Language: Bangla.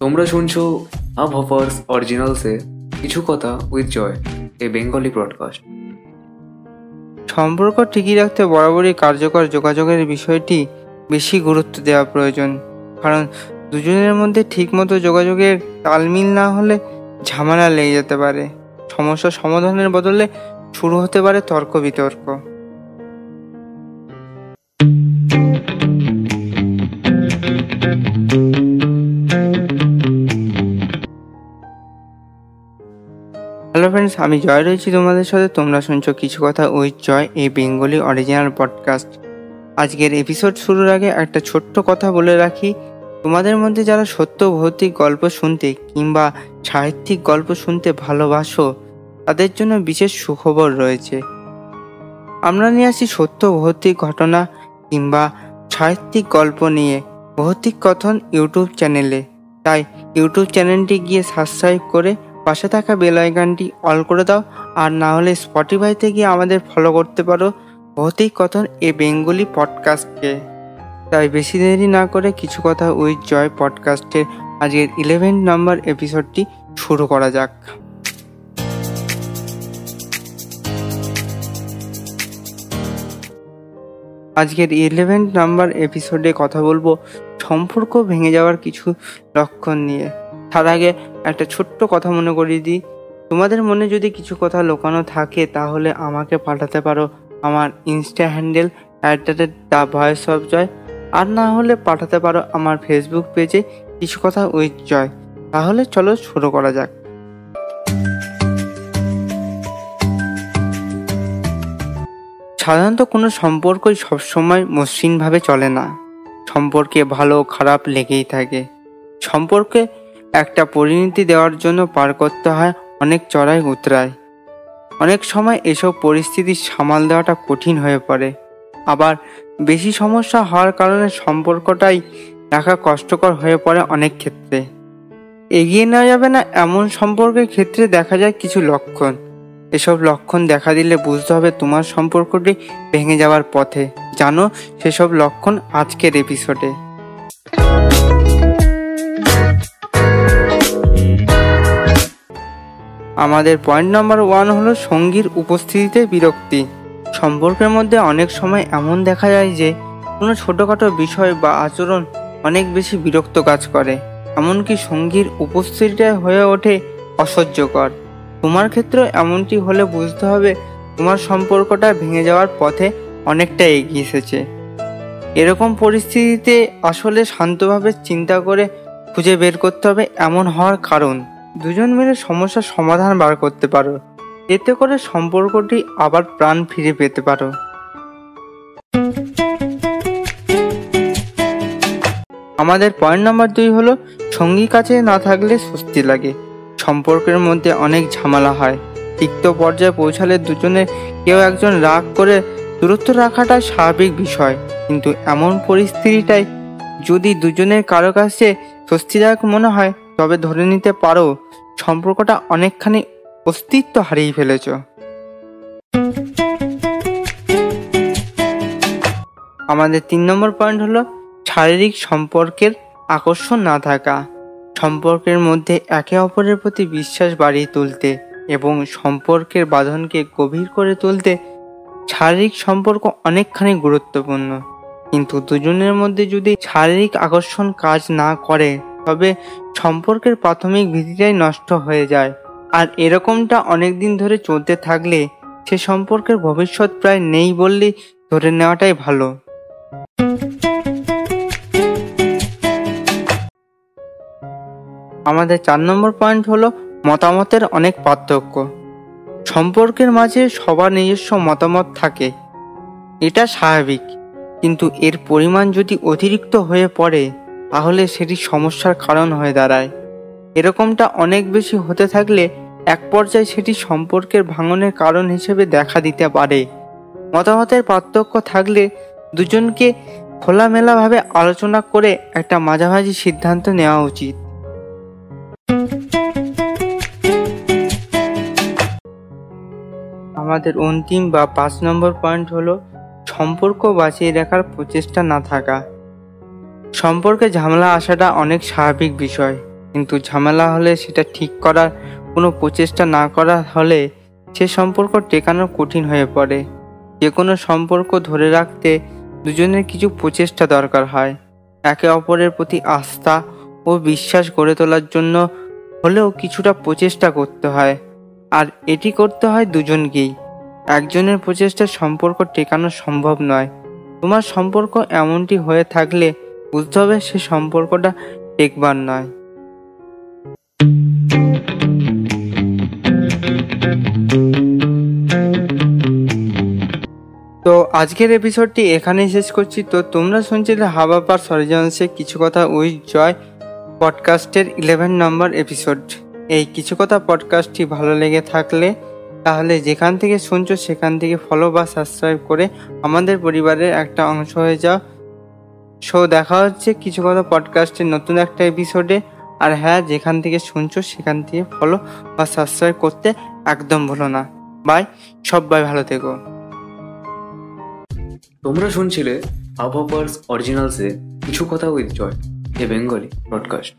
তোমরা শুনছো আব হফার্স অরিজিনালসে কিছু কথা with Joy a Bengali broadcast সম্পর্ক টিকিয়ে রাখতে বরাবরই কার্যকর যোগাযোগের বিষয়টি বেশি গুরুত্ব দেওয়া প্রয়োজন। কারণ দুজনের মধ্যে ঠিকমতো যোগাযোগের তালমিল না হলে ঝামেলা লেগে যেতে পারে। সমস্যা সমাধানের বদলে শুরু হতে পারে তর্ক বিতর্ক। আমি জয় রয়েছি তোমাদের সাথে। তোমরা শুনছো কিছু কথা উইথ জয় এই বেঙ্গলি অরিজিনাল পডকাস্ট আজকের এপিসোড শুরুর আগে একটা ছোট্ট কথা বলে রাখি। তোমাদের মধ্যে যারা সত্য ভৌতিক গল্প শুনতে কিংবা সাহিত্যিক গল্প শুনতে ভালোবাসো, তাদের জন্য বিশেষ সুখবর রয়েছে। আমরা নিয়ে আসি সত্য ভৌতিক ঘটনা কিংবা সাহিত্যিক গল্প নিয়ে ভৌতিক কথন ইউটিউব চ্যানেলে। তাই ইউটিউব চ্যানেলটি গিয়ে সাবস্ক্রাইব করে পাশে থাকা বেল আইকনটি অল করে দাও, আর না হলে স্পটিফাইতে গিয়ে আমাদের ফলো করতে পারো। ভৌতিক কথন এ বেঙ্গলি পডকাস্টকে তাই বেশি দেরি না করে কিছু কথা উইথ জয় পডকাস্টের আজকের ইলেভেন নাম্বার এপিসোডটি শুরু করা যাক। আজকের ইলেভেন নাম্বার এপিসোডে কথা বলব সম্পর্ক ভেঙে যাওয়ার কিছু লক্ষণ নিয়ে। তার আগে একটা ছোট্ট কথা মনে করিয়ে দিই। তোমাদের মনে যদি কিছু কথা লোকানো থাকে, তাহলে আমাকে পাঠাতে পারো। আমার Insta handle at the rate the voice of Joy. আর না হলে পাঠাতে পারো আমার ফেসবুক পেজে কিছু কথা উইথ জয়। তাহলে চলো শুরু করা যাক। সাধারণত কোনো সম্পর্কই সবসময় মসৃণভাবে চলে না। সম্পর্কে ভালো খারাপ লেগেই থাকে। সম্পর্কে একটা পরিণতি দেওয়ার জন্য পার করতে হয়, অনেক চড়াই উতরায় অনেক সময় এসব পরিস্থিতি সামাল দেওয়াটা কঠিন হয়ে পড়ে। আবার বেশি সমস্যা হওয়ার কারণে সম্পর্কটাই রাখা কষ্টকর হয়ে পড়ে অনেক ক্ষেত্রে। এগিয়ে নেওয়া যাবে না এমন সম্পর্কের ক্ষেত্রে দেখা যায় কিছু লক্ষণ। এসব লক্ষণ দেখা দিলে বুঝতে হবে তোমার সম্পর্কটি ভেঙে যাওয়ার পথে। জানো, সেসব লক্ষণ আজকের এপিসোডে আমাদের পয়েন্ট নাম্বার ওয়ান হলো সঙ্গীর উপস্থিতিতে বিরক্তি। সম্পর্কের মধ্যে অনেক সময় এমন দেখা যায় যে, কোনো ছোটোখাটো বিষয় বা আচরণ অনেক বেশি বিরক্ত কাজ করে। এমনকি সঙ্গীর উপস্থিতিটা হয়ে ওঠে অসহ্যকর। তোমার ক্ষেত্রে এমনটি হলে বুঝতে হবে তোমার সম্পর্কটা ভেঙে যাওয়ার পথে অনেকটা এগিয়ে এসেছে। এরকম পরিস্থিতিতে আসলে শান্তভাবে চিন্তা করে খুঁজে বের করতে হবে এমন হওয়ার কারণ। দুজন মিলে সমস্যার সমাধান বার করতে পারো। এতে করে সম্পর্কটি আবার প্রাণ ফিরে পেতে পারো। আমাদের পয়েন্ট নাম্বার দুই হলো সঙ্গী কাছে না থাকলে স্বস্তি লাগে। সম্পর্কের মধ্যে অনেক ঝামেলা হয়। তিক্ত পর্যায়ে পৌঁছালে দুজনে কেউ একজন রাগ করে দূরত্ব রাখাটা স্বাভাবিক বিষয়। কিন্তু এমন পরিস্থিতিটাই যদি দুজনের কারও কাছে স্বস্তিদায়ক মনে হয় তবে ধরে নিতে পারো, সম্পর্কটা অনেকখানি অস্তিত্ব হারিয়ে ফেলেছ। আমাদের তিন নম্বর পয়েন্ট হলো শারীরিক সম্পর্কের আকর্ষণ না থাকা। সম্পর্কের মধ্যে একে অপরের প্রতি বিশ্বাস বাড়িয়ে তুলতে এবং সম্পর্কের বাঁধনকে গভীর করে তুলতে শারীরিক সম্পর্ক অনেকখানি গুরুত্বপূর্ণ। কিন্তু দুজনের মধ্যে যদি শারীরিক আকর্ষণ কাজ না করে তবে সম্পর্কের প্রাথমিক ভিত্তিটাই নষ্ট হয়ে যায়। আর এরকমটা অনেক দিন ধরে চলতে থাকলে সে সম্পর্কের ভবিষ্যৎ প্রায় নেই বললেই ধরে নেওয়াটাই ভালো। আমাদের চার নম্বর পয়েন্ট হলো মতামতের অনেক পার্থক্য। সম্পর্কের মাঝে সবার নিজস্ব মতামত থাকে। এটা স্বাভাবিক। কিন্তু এর পরিমাণ যদি অতিরিক্ত হয়ে পড়ে তাহলে সেটি সমস্যার কারণ হয়ে দাঁড়ায়। এরকমটা অনেক বেশি হতে থাকলে এক পর্যায়ে সেটি সম্পর্কের ভাঙনের কারণ হিসেবে দেখা দিতে পারে। মতামতের পার্থক্য থাকলে দুজনকে খোলামেলাভাবে আলোচনা করে একটা মাঝামাঝি সিদ্ধান্ত নেওয়া উচিত। আমাদের অন্তিম বা পাঁচ নম্বর পয়েন্ট হলো, সম্পর্ক বাঁচিয়ে রাখার প্রচেষ্টা না থাকা। সম্পর্কে ঝামেলা আসাটা অনেক স্বাভাবিক বিষয়, কিন্তু ঝামেলা হলে সেটা ঠিক করার কোনো প্রচেষ্টা না করা হলে সে সম্পর্ক টেকানো কঠিন হয়ে পড়ে। যে কোনো সম্পর্ক ধরে রাখতে দুজনের কিছু প্রচেষ্টা দরকার হয়। একে অপরের প্রতি আস্থা ও বিশ্বাস গড়ে তোলার জন্য হলেও কিছুটা প্রচেষ্টা করতে হয়, আর এটি করতে হয় দুজনকেই। একজনের প্রচেষ্টা সম্পর্ক টেকানো সম্ভব নয়। তোমার সম্পর্ক এমনটি হয়ে থাকলে বুঝতে হবে সে সম্পর্কটা টেকবার নয়। তো আজকের এপিসোডটি এখানেই শেষ করছি। তো তোমরা শুনছিলে হাবা পার সরিজাংশে কিছু কথা উই জয় পডকাস্টের ইলেভেন নম্বর এপিসোড এই কিছু কথা পডকাস্টটি ভালো লেগে থাকলে তাহলে যেখান থেকে শুনছো সেখান থেকে ফলো বা সাবস্ক্রাইব করে আমাদের পরিবারের একটা অংশ হয়ে যাও। সো দেখা হচ্ছে কিছু কথা পডকাস্টের নতুন একটা এপিসোডে আর হ্যাঁ যেখান থেকে শুনছো, সেখান থেকে ফলো বা সাবস্ক্রাইব করতে একদম ভুলো না। বাই সবাই ভালো থেকো। তোমরা শুনছিলে আবহাওয়ার্স অরিজিনালসে কিছু কথা with Joy, a Bengali broadcast